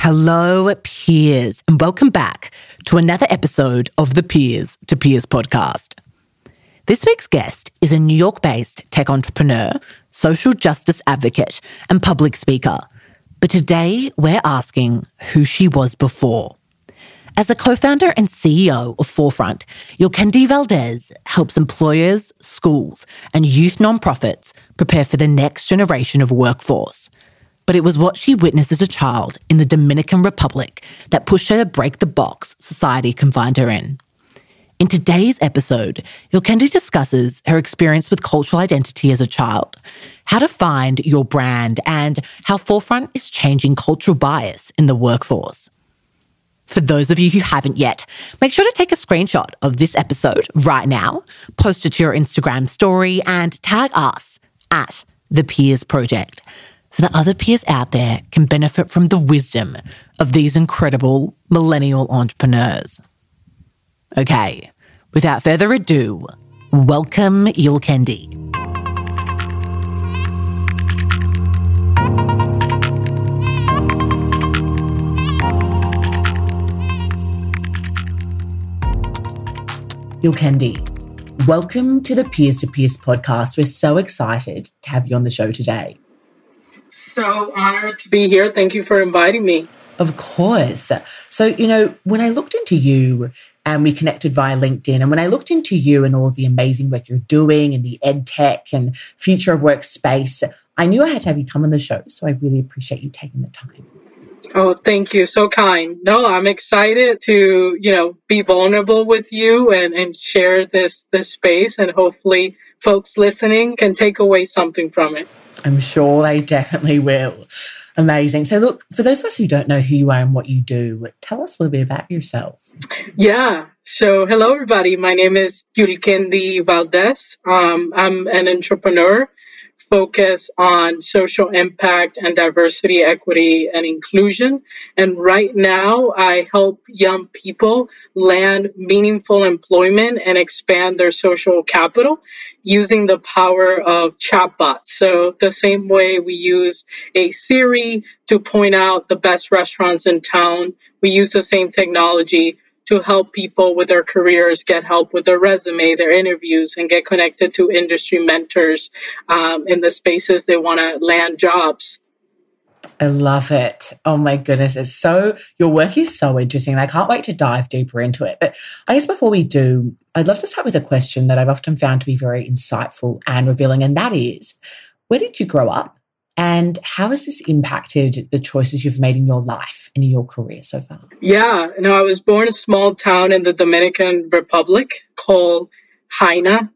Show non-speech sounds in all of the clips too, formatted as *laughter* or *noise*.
Hello, peers, and welcome back to another episode of the Peers to Peers podcast. This week's guest is a New York based tech entrepreneur, social justice advocate, and public speaker. But today we're asking who she was before. As the co founder and CEO of Forefront, Yulkendi Valdez helps employers, schools, and youth nonprofits prepare for the next generation of workforce but it was what she witnessed as a child in the Dominican Republic that pushed her to break the box society confined her in. In today's episode, Yulkendi discusses her experience with cultural identity as a child, how to find your brand, and how Forefront is changing cultural bias in the workforce. For those of you who haven't yet, make sure to take a screenshot of this episode right now, post it to your Instagram story, and tag us at the Peers Project so that other peers out there can benefit from the wisdom of these incredible millennial entrepreneurs. Okay, without further ado, welcome Yulkendi. Yulkendi, welcome to the Peers to Peers podcast. We're so excited to have you on the show today. So honored to be here. Thank you for inviting me. Of course. So, you know, when I looked into you and we connected via LinkedIn, and when I looked into you and all the amazing work you're doing and the ed tech and future of work space, I knew I had to have you come on the show. So I really appreciate you taking the time. Oh, thank you. So kind. No, I'm excited to, you know, be vulnerable with you and, and share this this space and hopefully folks listening can take away something from it. I'm sure they definitely will. Amazing. So, look, for those of us who don't know who you are and what you do, tell us a little bit about yourself. Yeah. So, hello, everybody. My name is Yulkendi Valdez. Um, I'm an entrepreneur focused on social impact and diversity, equity, and inclusion. And right now, I help young people land meaningful employment and expand their social capital using the power of chatbots. So, the same way we use a Siri to point out the best restaurants in town, we use the same technology to help people with their careers get help with their resume, their interviews, and get connected to industry mentors um, in the spaces they want to land jobs. I love it. Oh my goodness. It's so, your work is so interesting. And I can't wait to dive deeper into it. But I guess before we do, I'd love to start with a question that I've often found to be very insightful and revealing. And that is, where did you grow up? And how has this impacted the choices you've made in your life and in your career so far? Yeah, no, I was born in a small town in the Dominican Republic called Haina.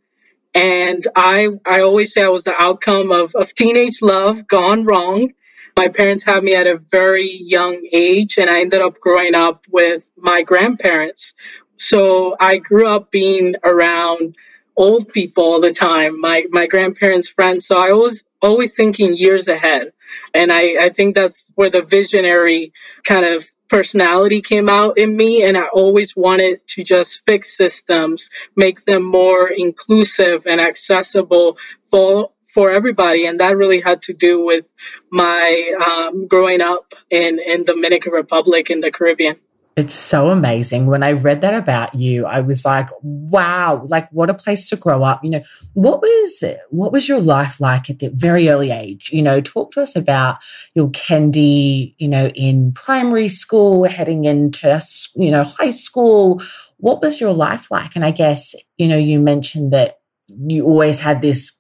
And I, I always say I was the outcome of, of teenage love gone wrong. My parents had me at a very young age, and I ended up growing up with my grandparents. So I grew up being around old people all the time, my my grandparents' friends. So I was always thinking years ahead. And I, I think that's where the visionary kind of personality came out in me. And I always wanted to just fix systems, make them more inclusive and accessible for for everybody, and that really had to do with my um, growing up in in Dominican Republic in the Caribbean. It's so amazing. When I read that about you, I was like, wow, like what a place to grow up. You know, what was what was your life like at the very early age? You know, talk to us about Yulkendi, you know, in primary school, heading into, you know, high school. What was your life like? And I guess, you know, you mentioned that you always had this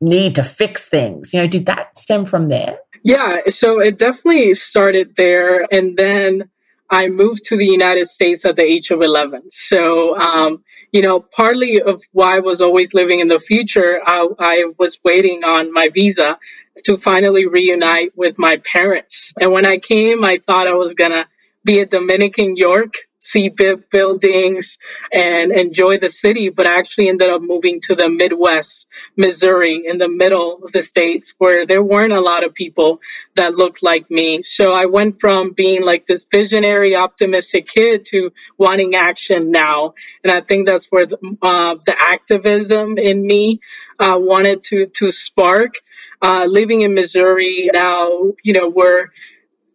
need to fix things. You know, did that stem from there? Yeah, so it definitely started there. And then I moved to the United States at the age of 11. So, um, you know, partly of why I was always living in the future, I, I was waiting on my visa to finally reunite with my parents. And when I came, I thought I was going to be a Dominican York see big buildings and enjoy the city, but I actually ended up moving to the Midwest, Missouri, in the middle of the states where there weren't a lot of people that looked like me. So I went from being like this visionary, optimistic kid to wanting action now. And I think that's where the, uh, the activism in me uh, wanted to, to spark. Uh, living in Missouri now, you know, we're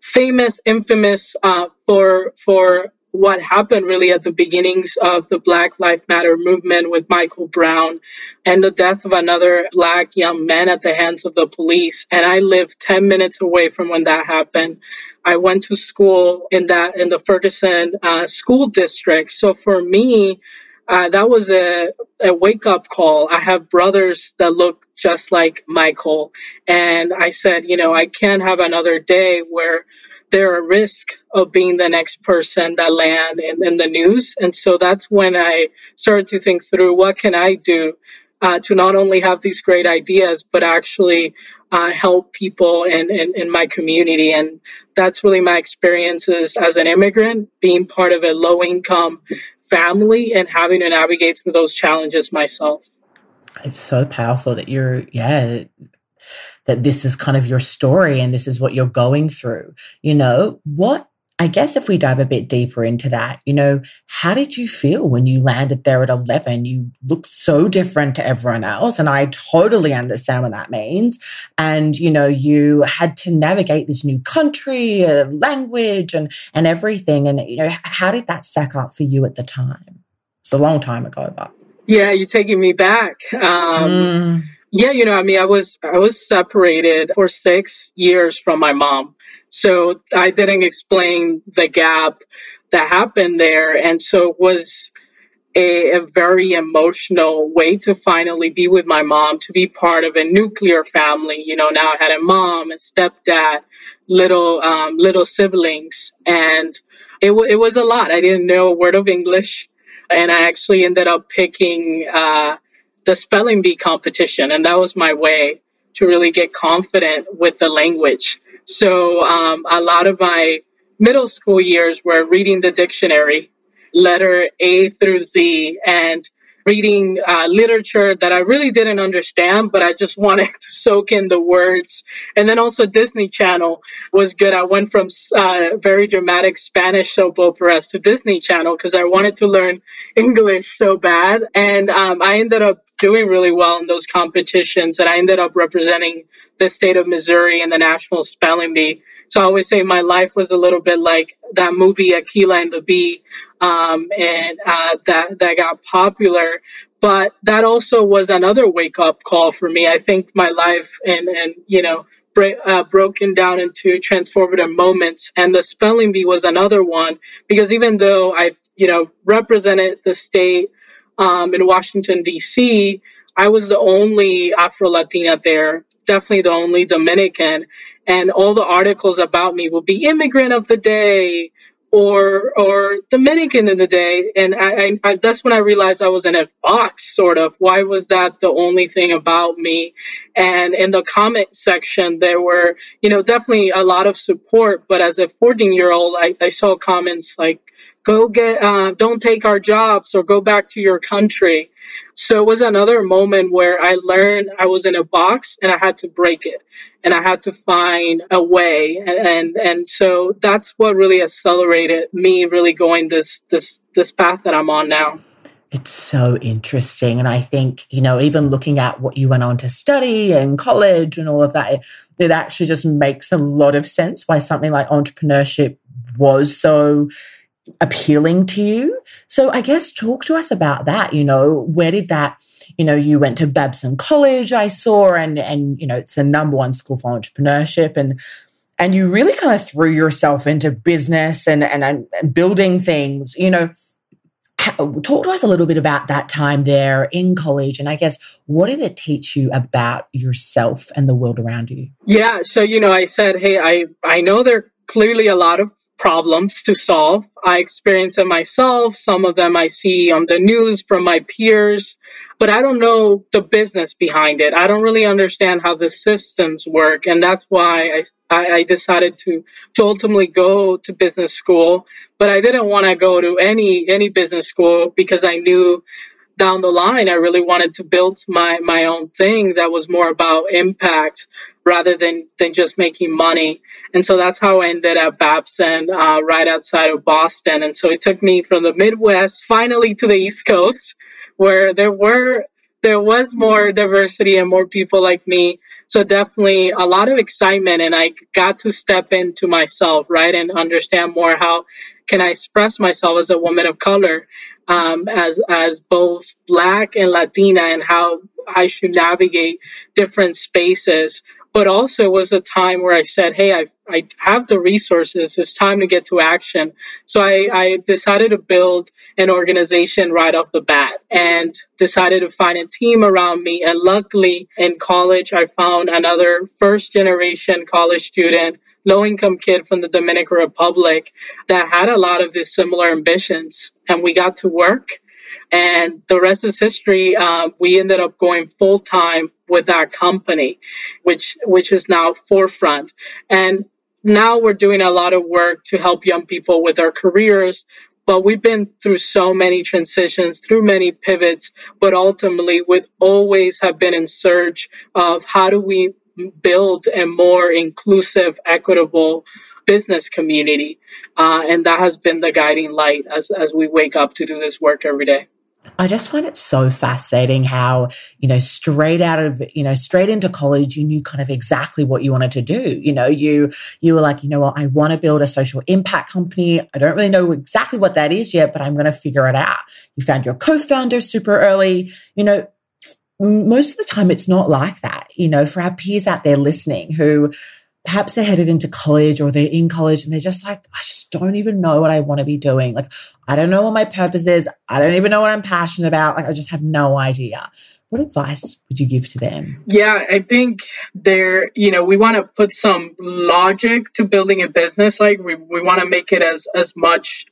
famous, infamous uh, for for what happened really at the beginnings of the Black Lives Matter movement with Michael Brown and the death of another black young man at the hands of the police. And I lived 10 minutes away from when that happened. I went to school in that in the Ferguson uh, school district. So for me, uh, that was a, a wake up call. I have brothers that look just like Michael. And I said, you know, I can't have another day where they're at risk of being the next person that land in, in the news. And so that's when I started to think through what can I do uh, to not only have these great ideas, but actually uh, help people in, in, in, my community. And that's really my experiences as an immigrant, being part of a low income family and having to navigate through those challenges myself. It's so powerful that you're, yeah, that this is kind of your story and this is what you're going through. You know, what I guess if we dive a bit deeper into that, you know, how did you feel when you landed there at 11? You looked so different to everyone else. And I totally understand what that means. And, you know, you had to navigate this new country, uh, language and, and everything. And, you know, how did that stack up for you at the time? It's a long time ago, but. Yeah, you're taking me back. Um, mm yeah, you know, I mean, I was I was separated for six years from my mom, so I didn't explain the gap that happened there, and so it was a, a very emotional way to finally be with my mom, to be part of a nuclear family. You know, now I had a mom and stepdad, little um, little siblings, and it w- it was a lot. I didn't know a word of English, and I actually ended up picking. Uh, the spelling bee competition, and that was my way to really get confident with the language. So um, a lot of my middle school years were reading the dictionary, letter A through Z, and reading uh, literature that I really didn't understand, but I just *laughs* wanted to soak in the words. And then also Disney Channel was good. I went from uh, very dramatic Spanish soap operas to Disney Channel because I wanted to learn *laughs* English so bad. And um, I ended up doing really well in those competitions, and I ended up representing the state of Missouri in the National Spelling Bee. So I always say my life was a little bit like that movie Akeelah and the Bee, um, and uh, that that got popular. But that also was another wake up call for me. I think my life and and you know uh, broken down into transformative moments, and the spelling bee was another one because even though I you know represented the state um, in Washington D.C. I was the only Afro Latina there, definitely the only Dominican, and all the articles about me will be immigrant of the day or or Dominican of the day. And I, I, that's when I realized I was in a box, sort of. Why was that the only thing about me? And in the comment section, there were, you know, definitely a lot of support. But as a 14 year old, I, I saw comments like, go get uh, don't take our jobs or go back to your country. So it was another moment where i learned i was in a box and i had to break it and i had to find a way. And and, and so that's what really accelerated me really going this this this path that i'm on now. It's so interesting. And I think, you know, even looking at what you went on to study and college and all of that, it, it actually just makes a lot of sense why something like entrepreneurship was so appealing to you. So I guess talk to us about that. You know, where did that, you know, you went to Babson College, I saw, and and you know, it's the number one school for entrepreneurship. And and you really kind of threw yourself into business and and, and building things, you know. Talk to us a little bit about that time there in college, and I guess what did it teach you about yourself and the world around you? Yeah, so you know, I said, hey, I I know there clearly a lot of problems to solve. I experience it myself. Some of them I see on the news from my peers, but I don't know the business behind it. I don't really understand how the systems work. And that's why I, I decided to, to ultimately go to business school. But I didn't want to go to any, any business school because I knew down the line, I really wanted to build my my own thing that was more about impact rather than than just making money. And so that's how I ended at Babson, uh, right outside of Boston. And so it took me from the Midwest finally to the East Coast, where there were there was more diversity and more people like me. So definitely a lot of excitement, and I got to step into myself, right, and understand more how can I express myself as a woman of color um, as as both Black and Latina, and how I should navigate different spaces. But also was a time where I said, "Hey, I I have the resources. It's time to get to action." So I, I decided to build an organization right off the bat, and decided to find a team around me. And luckily, in college, I found another first generation college student low income kid from the Dominican Republic that had a lot of these similar ambitions. And we got to work. And the rest is history. Uh, we ended up going full time with that company, which which is now forefront. And now we're doing a lot of work to help young people with their careers. But we've been through so many transitions, through many pivots, but ultimately, we've always have been in search of how do we build a more inclusive, equitable business community. Uh, and that has been the guiding light as, as we wake up to do this work every day. I just find it so fascinating how, you know, straight out of, you know, straight into college, you knew kind of exactly what you wanted to do. You know, you, you were like, you know what, I want to build a social impact company. I don't really know exactly what that is yet, but I'm going to figure it out. You found your co-founder super early. You know, most of the time it's not like that. You know, for our peers out there listening who perhaps they're headed into college or they're in college and they're just like, I just don't even know what I want to be doing. Like, I don't know what my purpose is. I don't even know what I'm passionate about. Like, I just have no idea. What advice would you give to them? Yeah, I think there, you know, we want to put some logic to building a business. Like we, we want to make it as as much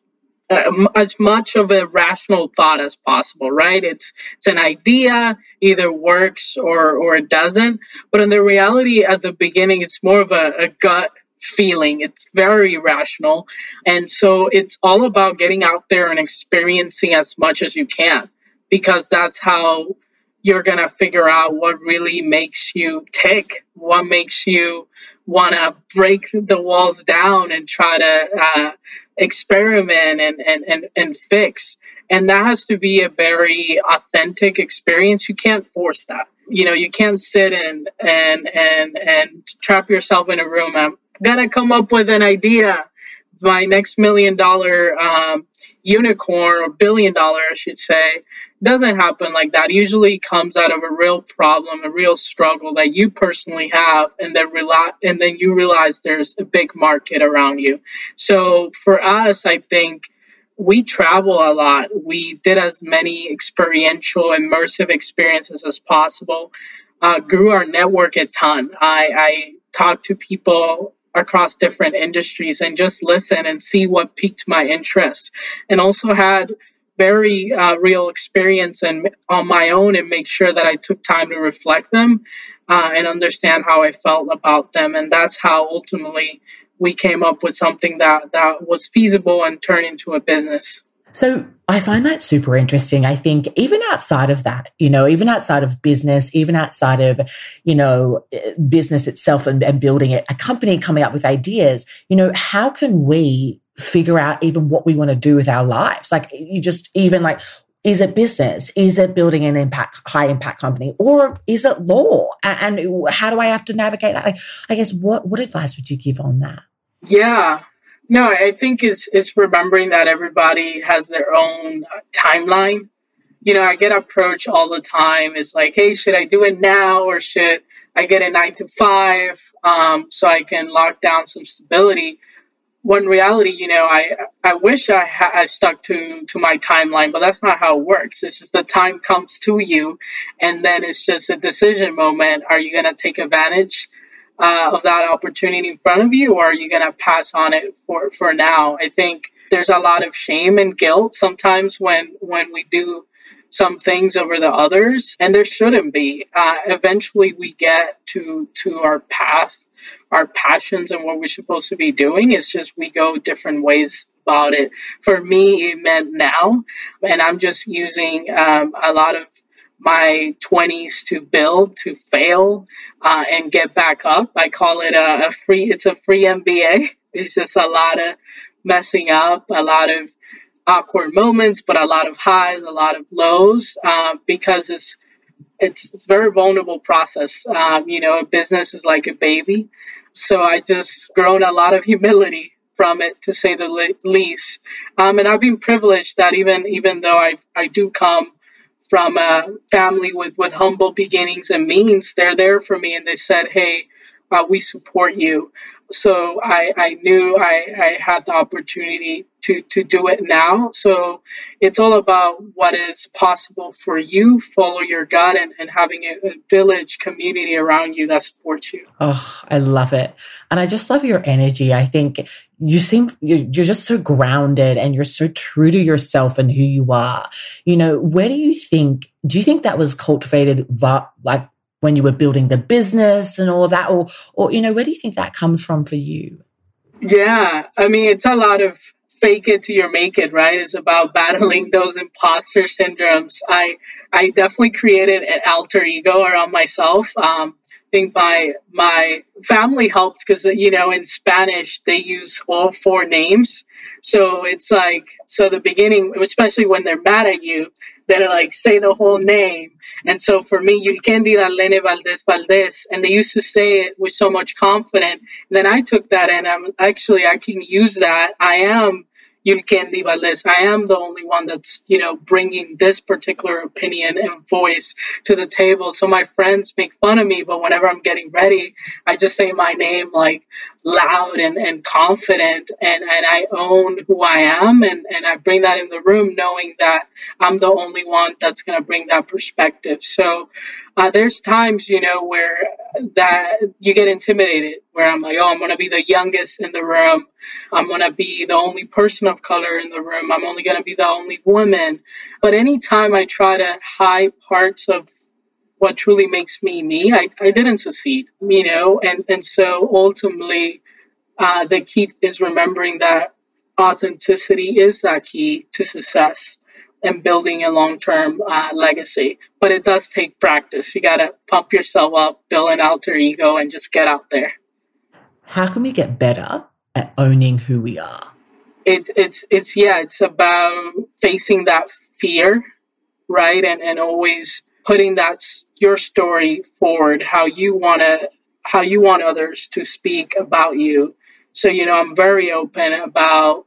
uh, as much of a rational thought as possible, right? It's it's an idea, either works or or it doesn't. But in the reality, at the beginning, it's more of a, a gut feeling. It's very rational, and so it's all about getting out there and experiencing as much as you can, because that's how you're gonna figure out what really makes you tick, what makes you want to break the walls down and try to uh, experiment and, and, and, and fix. And that has to be a very authentic experience. You can't force that. You know, you can't sit and and and and trap yourself in a room. I'm gonna come up with an idea. My next million dollar um, unicorn or billion dollar, I should say, doesn't happen like that. It usually comes out of a real problem, a real struggle that you personally have, and then rely, and then you realize there's a big market around you. So for us, I think we travel a lot. We did as many experiential, immersive experiences as possible. Uh, grew our network a ton. I, I talked to people across different industries and just listen and see what piqued my interest. And also had very uh, real experience and on my own and make sure that I took time to reflect them uh, and understand how I felt about them. And that's how ultimately we came up with something that, that was feasible and turned into a business. So I find that super interesting. I think even outside of that, you know, even outside of business, even outside of, you know, eh, business itself and, and building it, a company coming up with ideas, you know, how can we figure out even what we want to do with our lives? Like you just even like, is it business? Is it building an impact, high impact company or is it law? And, and how do I have to navigate that? Like, I guess what, what advice would you give on that? Yeah, No, I think is is remembering that everybody has their own timeline. You know, I get approached all the time. It's like, hey, should I do it now or should I get a nine to five um, so I can lock down some stability? when reality, you know, I I wish I, had I stuck to to my timeline, but that's not how it works. It's just the time comes to you, and then it's just a decision moment. Are you going to take advantage uh, of that opportunity in front of you, or are you going to pass on it for for now? I think there's a lot of shame and guilt sometimes when when we do some things over the others, and there shouldn't be. Uh, eventually, we get to to our path our passions and what we're supposed to be doing. It's just we go different ways about it. For me, it meant now, and I'm just using um, a lot of my 20s to build, to fail, uh, and get back up. I call it a, a free. It's a free MBA. *laughs* It's just a lot of messing up, a lot of awkward moments, but a lot of highs, a lot of lows, uh, because it's it's it's very vulnerable process. Um, you know, a business is like a baby, so I just grown a lot of *laughs* humility from it, to say the least. Um, and I've been privileged that even even though I I do come from a family with with humble beginnings and means, they're there for me, and they said, "Hey, uh, we support you." So I, I knew I, I had the opportunity to, to do it now. So it's all about what is possible for you, follow your gut, and, and having a, a village community around you that supports you. Oh, I love it. And I just love your energy. I think you seem, you're, you're just so grounded and you're so true to yourself and who you are. You know, where do you think, do you think that was cultivated like when you were building the business and all of that or or you know where do you think that comes from for you yeah i mean it's a lot of fake it till you make it right? It's about battling those imposter syndromes. I i definitely created an alter ego around myself. Um, I think my my family helped because you know in Spanish they use all four names, so it's like so the beginning, especially when they're mad at you, they're like say the whole name. And so for me, Yulkendi Lene Valdez Valdez, and they used to say it with so much confidence. Then I took that and I'm actually I can use that. I am Yulkendi Valdez. I am the only one that's, you know, bringing this particular opinion and voice to the table. So my friends make fun of me, but whenever I'm getting ready, I just say my name like loud and, and confident and, and I own who I am and, and I bring that in the room knowing that I'm the only one that's going to bring that perspective. So uh, there's times, you know, where that you get intimidated, where I'm like, oh, I'm going to be the youngest in the room. I'm going to be the only person of color in the room. I'm only going to be the only woman. But anytime I try to hide parts of what truly makes me me, I, I didn't succeed, you know, and, and so ultimately, uh, the key is remembering that authenticity is that key to success and building a long term uh, legacy. But it does take practice. You got to pump yourself up, build an alter ego, and just get out there. How can we get better at owning who we are? It's, it's, it's, yeah, it's about facing that fear, right? And, and always putting that your story forward, how you want to, how you want others to speak about you. So, you know, I'm very open about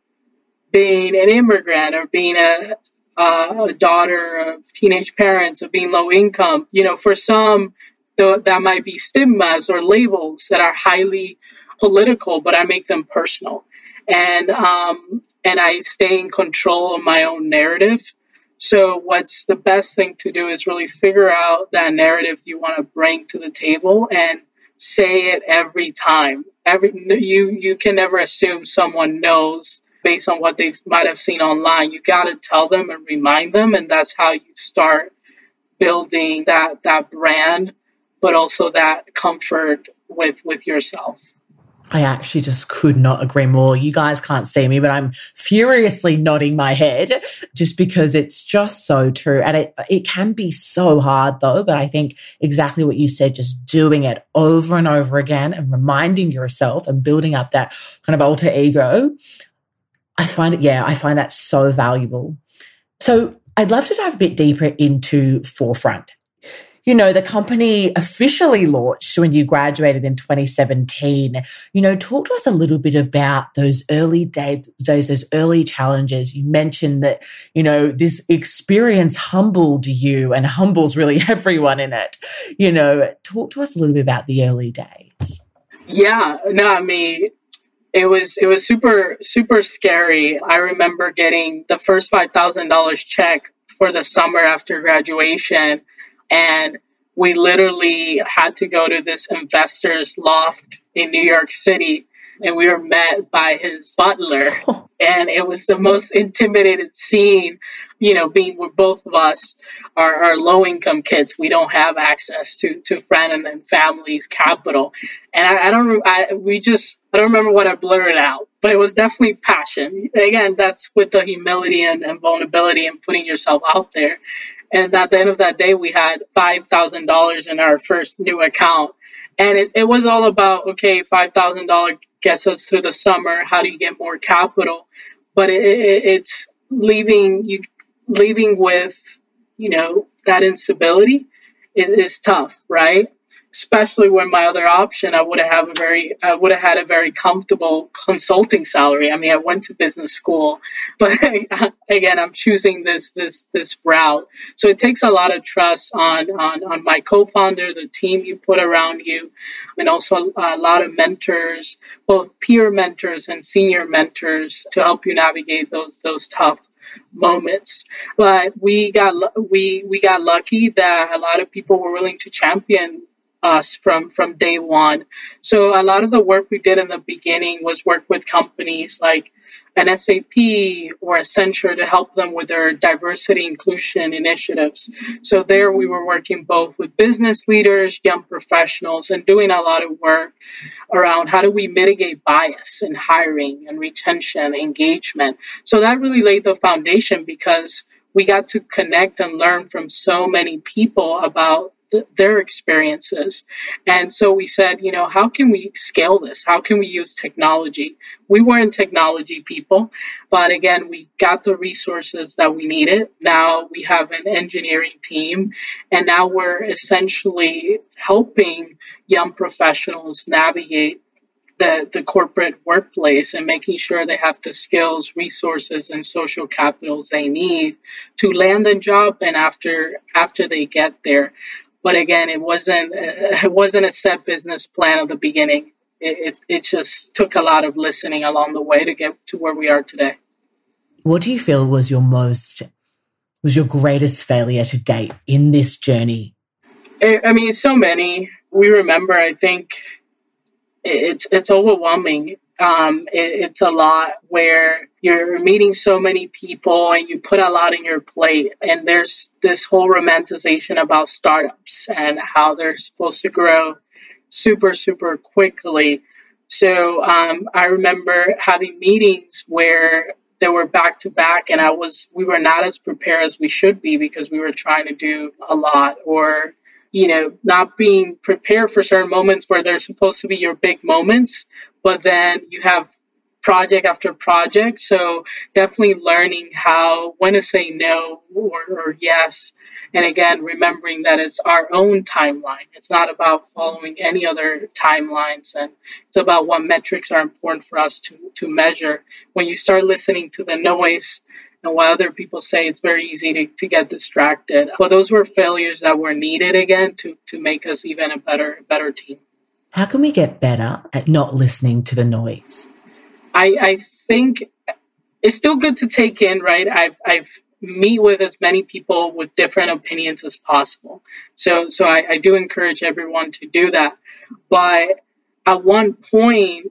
being an immigrant or being a, uh, a daughter of teenage parents, of being low income. You know, for some, th- that might be stigmas or labels that are highly political, but I make them personal, and um, and I stay in control of my own narrative. So, what's the best thing to do is really figure out that narrative you want to bring to the table and say it every time. Every you you can never assume someone knows based on what they might have seen online. You got to tell them and remind them, and that's how you start building that that brand, but also that comfort with with yourself. I actually just could not agree more. You guys can't see me, but I'm furiously nodding my head just because it's just so true. And it, it can be so hard though. But I think exactly what you said, just doing it over and over again and reminding yourself and building up that kind of alter ego I find it, yeah, I find that so valuable. So I'd love to dive a bit deeper into Forefront. you know, the company officially launched when you graduated in 2017. You know, talk to us a little bit about those early days, those early challenges. You mentioned that, you know, this experience humbled you and humbles really *laughs* everyone in it. You know, talk to us a little bit about the early days. Yeah, no, I mean, it was it was super super scary. I remember getting the first five thousand dollars check for the summer after graduation, and we literally had to go to this investor's loft in New York City and we were met by his butler. *laughs* and it was the most intimidated scene, you know, being with both of us are, are low income kids. We don't have access to, to friend and family's capital. And I, I don't, I, we just, I don't remember what I blurted out, but it was definitely passion. Again, that's with the humility and, and vulnerability and putting yourself out there. And at the end of that day, we had $5,000 in our first new account. And it, it was all about, okay, $5,000 gets us through the summer. How do you get more capital? But it, it, it's leaving you, leaving with, you know, that instability is tough, right? Especially when my other option I would have a very I would have had a very comfortable consulting salary. I mean, I went to business school, *laughs* but again, I'm choosing this this this route. So it takes a lot of trust on on on my co-founder, the team you put around you, and also a, a lot of mentors, both peer mentors and senior mentors, to help you navigate those those tough moments. But we got we we got lucky that a lot of people were willing to champion us from from day one. So a lot of the work we did in the beginning was work with companies like an SAP or Accenture to help them with their diversity inclusion initiatives. So there we were working both with business leaders, young professionals, and doing a lot of work around how do we mitigate bias in hiring and retention, engagement. So that really laid the foundation because we got to connect and learn from so many people about their experiences. And so we said, you know, how can we scale this? How can we use technology? We weren't technology people, but again, we got the resources that we needed. Now we have an engineering team, and now we're essentially helping young professionals navigate the, the corporate workplace and making sure they have the skills, resources, and social capitals they need to land a job and after after they get there. But again, it wasn't *laughs* it wasn't a set business plan at the beginning. It, it, it just took a lot of listening along the way to get to where we are today. What do you feel was your most was your greatest failure to date in this journey? I mean, so many. We remember. I think it's it's overwhelming um, it, it's a lot where you're meeting so many people and you put a lot in your plate. And there's this whole romanticization about startups and how they're supposed to grow super, super quickly. So um, I remember having meetings where they were back to back and I was we were not as prepared as we should be because we were trying to do a lot or you know, not being prepared for certain moments where they're supposed to be your big moments, but then you have project after project. So definitely learning how when to say no or, or, yes. And again, remembering that it's our own timeline. It's not about following any other timelines, and it's about what metrics are important for us to to measure. When you start listening to the noise and while other people say it's very easy to, to get distracted. But those were failures that were needed again to, to make us even a better better team. How can we get better at not listening to the noise? I, I think it's still good to take in, right? I've, I've meet with as many people with different opinions as possible. So, so I, I do encourage everyone to do that. But at one point,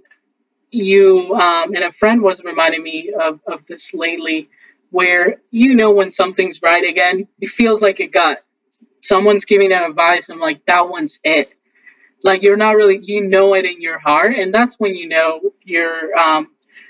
you um, and a friend was reminding me of, of this lately where you know when something's right again, it feels like a gut. Someone's giving that advice, I'm like, that one's it. Like you're not really, you know it in your heart, and that's when you know you're um,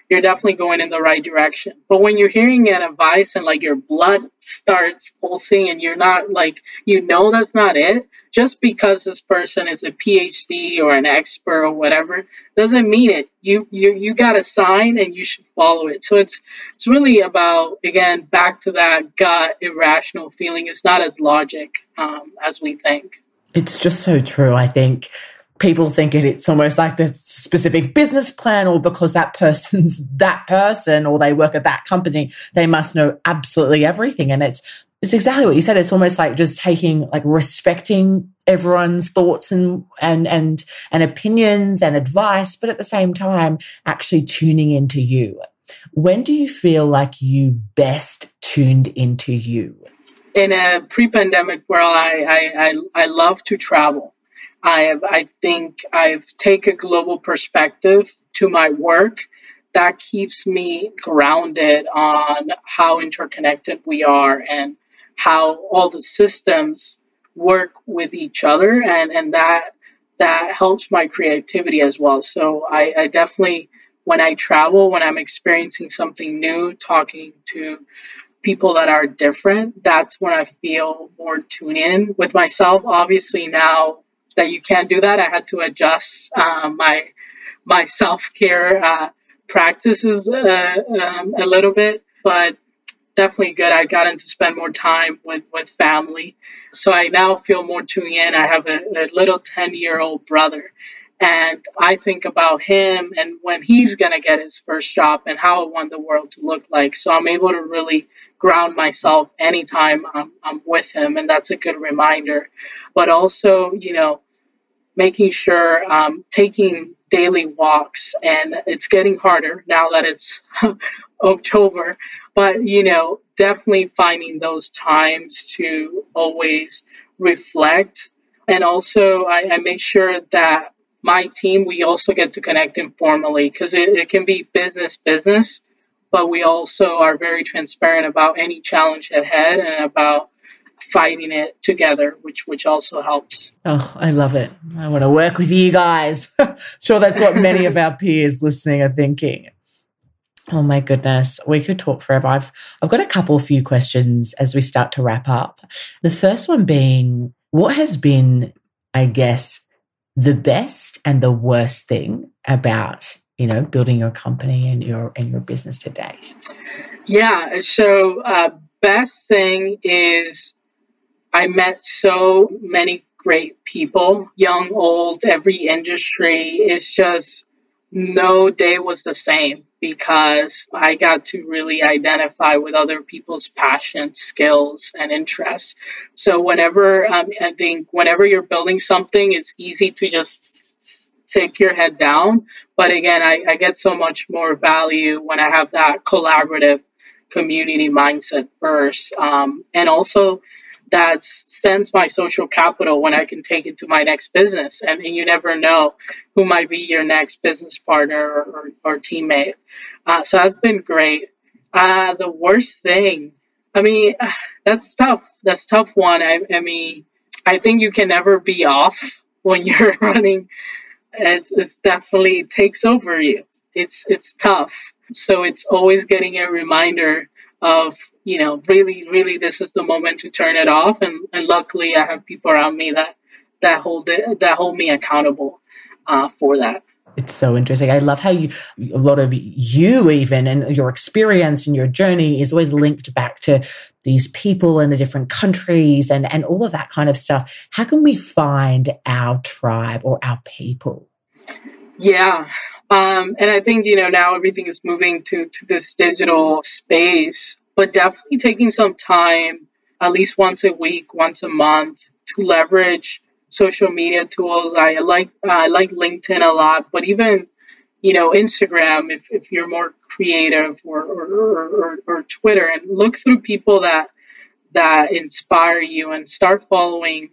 you're definitely going in the right direction. But when you're hearing an advice and like your blood starts pulsing and you're not like, you know, that's not it, just because this person is a PhD or an expert or whatever, doesn't mean it. You, you, you got a sign and you should follow it. So it's, it's really about, again, back to that gut irrational feeling. It's not as logic um, as we think. It's just so true. I think people think it, it's almost like the specific business plan or because that person's *laughs* that person or they work at that company, they must know absolutely everything. And it's, it's exactly what you said. It's almost like just taking, like respecting everyone's thoughts and, and, and, and opinions and advice, but at the same time, actually tuning into you. When do you feel like you best tuned into you? In a pre-pandemic world, I, I, I, I love to travel. I have, I think I've taken a global perspective to my work that keeps me grounded on how interconnected we are and how all the systems work with each other and, and that that helps my creativity as well. So I, I definitely when I travel, when I'm experiencing something new, talking to people that are different, that's when I feel more tuned in with myself. Obviously now that you can't do that. I had to adjust uh, my my self care uh, practices uh, um, a little bit, but definitely good. I got to spend more time with with family, so I now feel more tuned in. I have a, a little ten year old brother, and I think about him and when he's going to get his first job and how I want the world to look like. So I'm able to really ground myself anytime I'm, I'm with him. And that's a good reminder. But also, you know, making sure um, taking daily walks and it's getting harder now that it's *laughs* october. But you know definitely finding those times to always reflect. And also i, I make sure that my team we also get to connect informally because it, it can be business business but we also are very transparent about any challenge ahead and about fighting it together, which which also helps. Oh, I love it. I want to work with you guys. *laughs* sure that's what many of our *laughs* peers listening are thinking. Oh my goodness, we could talk forever. I've I've got a couple few questions as we start to wrap up. The first one being what has been, I guess, the best and the worst thing about, you know, building your company and your and your business to date? Yeah, so uh, best thing is I met so many great people, young, old, every industry. It's just no day was the same because I got to really identify with other people's passions, skills, and interests. So whenever um, I think whenever you're building something, it's easy to just take your head down. But again, I, I get so much more value when I have that collaborative community mindset first, um, and also that sends my social capital when I can take it to my next business. and you never know who might be your next business partner or, or teammate. Uh, so that's been great. Uh, the worst thing, I mean, *sighs* that's tough. That's tough one. I, I mean, I think you can never be off when *laughs* you're running. It's, it's definitely it takes over you. It's it's tough. So it's always getting a reminder of you know really really this is the moment to turn it off and, and luckily i have people around me that that hold it that hold me accountable uh, for that it's so interesting. I love how you, a lot of you even and your experience and your journey is always linked back to these people in the different countries and, and all of that kind of stuff. How can we find our tribe or our people? Yeah. Um, and I think, you know, now everything is moving to, to this digital space but definitely taking some time, at least once a week, once a month, to leverage social media tools. I like I like LinkedIn a lot, but even you know Instagram if, if you're more creative or or, or, or Twitter and look through people that that inspire you and start following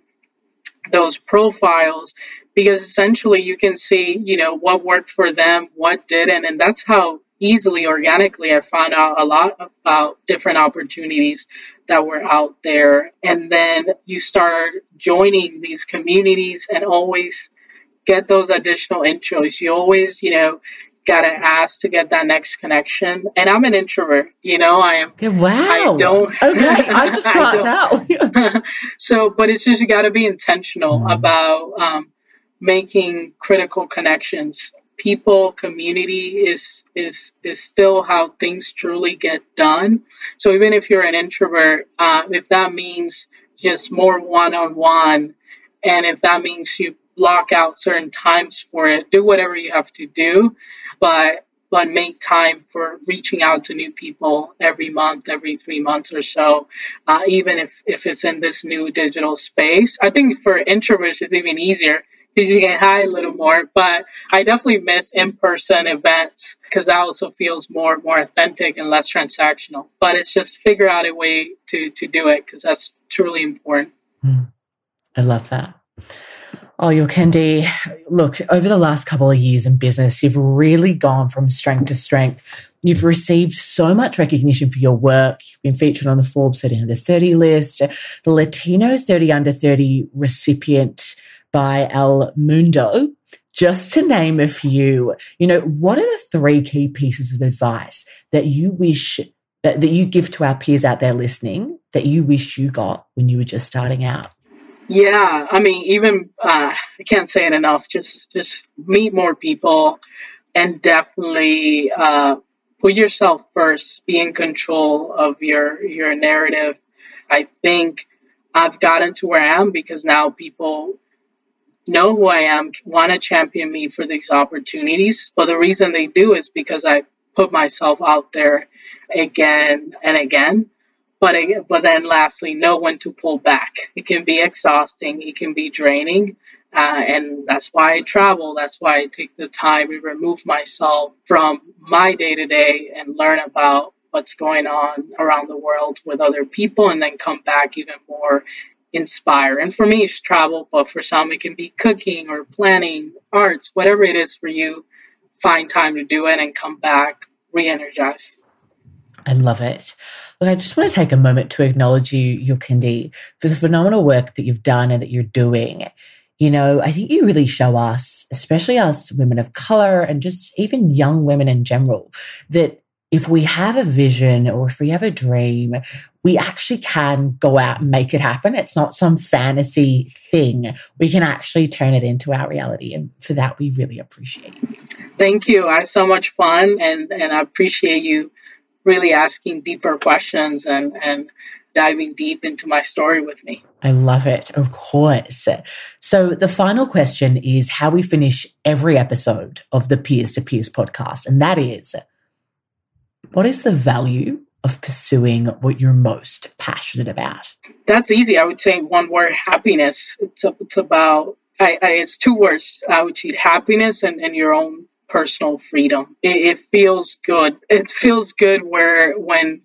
those profiles because essentially you can see you know what worked for them what didn't and that's how easily organically i found out a lot about different opportunities that were out there and then you start joining these communities and always get those additional intros you always you know gotta ask to get that next connection. And I'm an introvert, you know. I am. Yeah, wow. I don't. *laughs* Okay, I just *laughs* can't tell. *laughs* so, but it's just you got to be intentional mm. about um, making critical connections. People, community is is is still how things truly get done. So even if you're an introvert, uh, if that means just more one on one, and if that means you block out certain times for it, do whatever you have to do but but make time for reaching out to new people every month, every three months or so, uh, even if, if it's in this new digital space. I think for introverts, it's even easier because you can hide a little more. But I definitely miss in-person events because that also feels more more authentic and less transactional. But it's just figure out a way to to do it because that's truly important. Mm. I love that. Oh, Yulkendi, look, over the last couple of years in business, you've really gone from strength to strength. You've received so much recognition for your work. You've been featured on the Forbes 30 under 30 list, the Latino 30 under 30 recipient by El Mundo, just to name a few. You know, what are the three key pieces of advice that you wish that, that you give to our peers out there listening that you wish you got when you were just starting out? Yeah, I mean, even uh, I can't say it enough. Just just meet more people, and definitely uh, put yourself first. Be in control of your your narrative. I think I've gotten to where I am because now people know who I am, want to champion me for these opportunities. But the reason they do is because I put myself out there again and again but but then lastly, know when to pull back. It can be exhausting. It can be draining. Uh, and that's why I travel. That's why I take the time to remove myself from my day to day and learn about what's going on around the world with other people and then come back even more inspired. And for me, it's travel, but for some, it can be cooking or planning, arts, whatever it is for you. Find time to do it and come back re energized. I love it. Look, I just want to take a moment to acknowledge you, Yulkendi, for the phenomenal work that you've done and that you're doing. You know, I think you really show us, especially us women of color and just even young women in general, that if we have a vision or if we have a dream, we actually can go out and make it happen. It's not some fantasy thing. We can actually turn it into our reality. And for that, we really appreciate you. Thank you. I had so much fun and, and I appreciate you really asking deeper questions and, and diving deep into my story with me. I love it, of course. So, the final question is how we finish every episode of the Peers to Peers podcast. And that is what is the value of pursuing what you're most passionate about? That's easy. I would say one word happiness. It's, a, it's about, I, I, it's two words. I would say happiness and, and your own personal freedom. It, it feels good. It feels good where when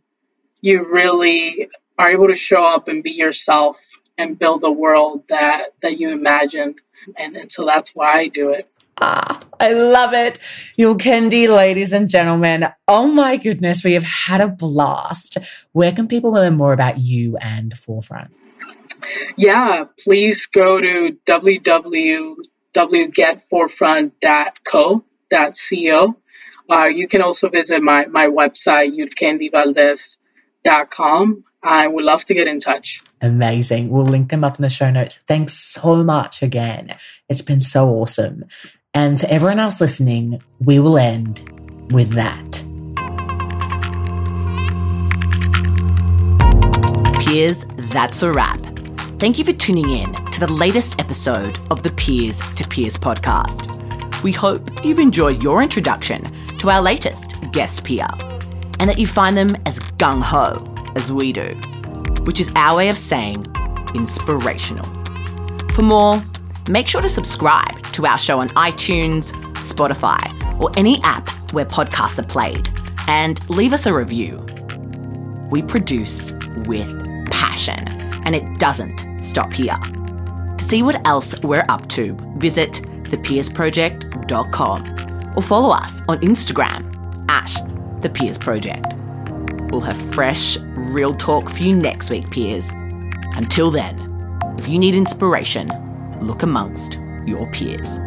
you really are able to show up and be yourself and build a world that that you imagined. And, and so that's why I do it. Ah, I love it. Yulkendi, ladies and gentlemen. Oh my goodness, we have had a blast. Where can people learn more about you and Forefront? Yeah, please go to www.getforefront.co co. Uh, you can also visit my, my website, yulkendivaldez.com. I would love to get in touch. Amazing. We'll link them up in the show notes. Thanks so much again. It's been so awesome. And for everyone else listening, we will end with that. Peers, that's a wrap. Thank you for tuning in to the latest episode of the Peers to Peers podcast. We hope you've enjoyed your introduction to our latest guest peer and that you find them as gung ho as we do, which is our way of saying inspirational. For more, make sure to subscribe to our show on iTunes, Spotify, or any app where podcasts are played, and leave us a review. We produce with passion, and it doesn't stop here. To see what else we're up to, visit thepeersproject.com or follow us on Instagram at The Peers Project. We'll have fresh, real talk for you next week, peers. Until then, if you need inspiration, look amongst your peers.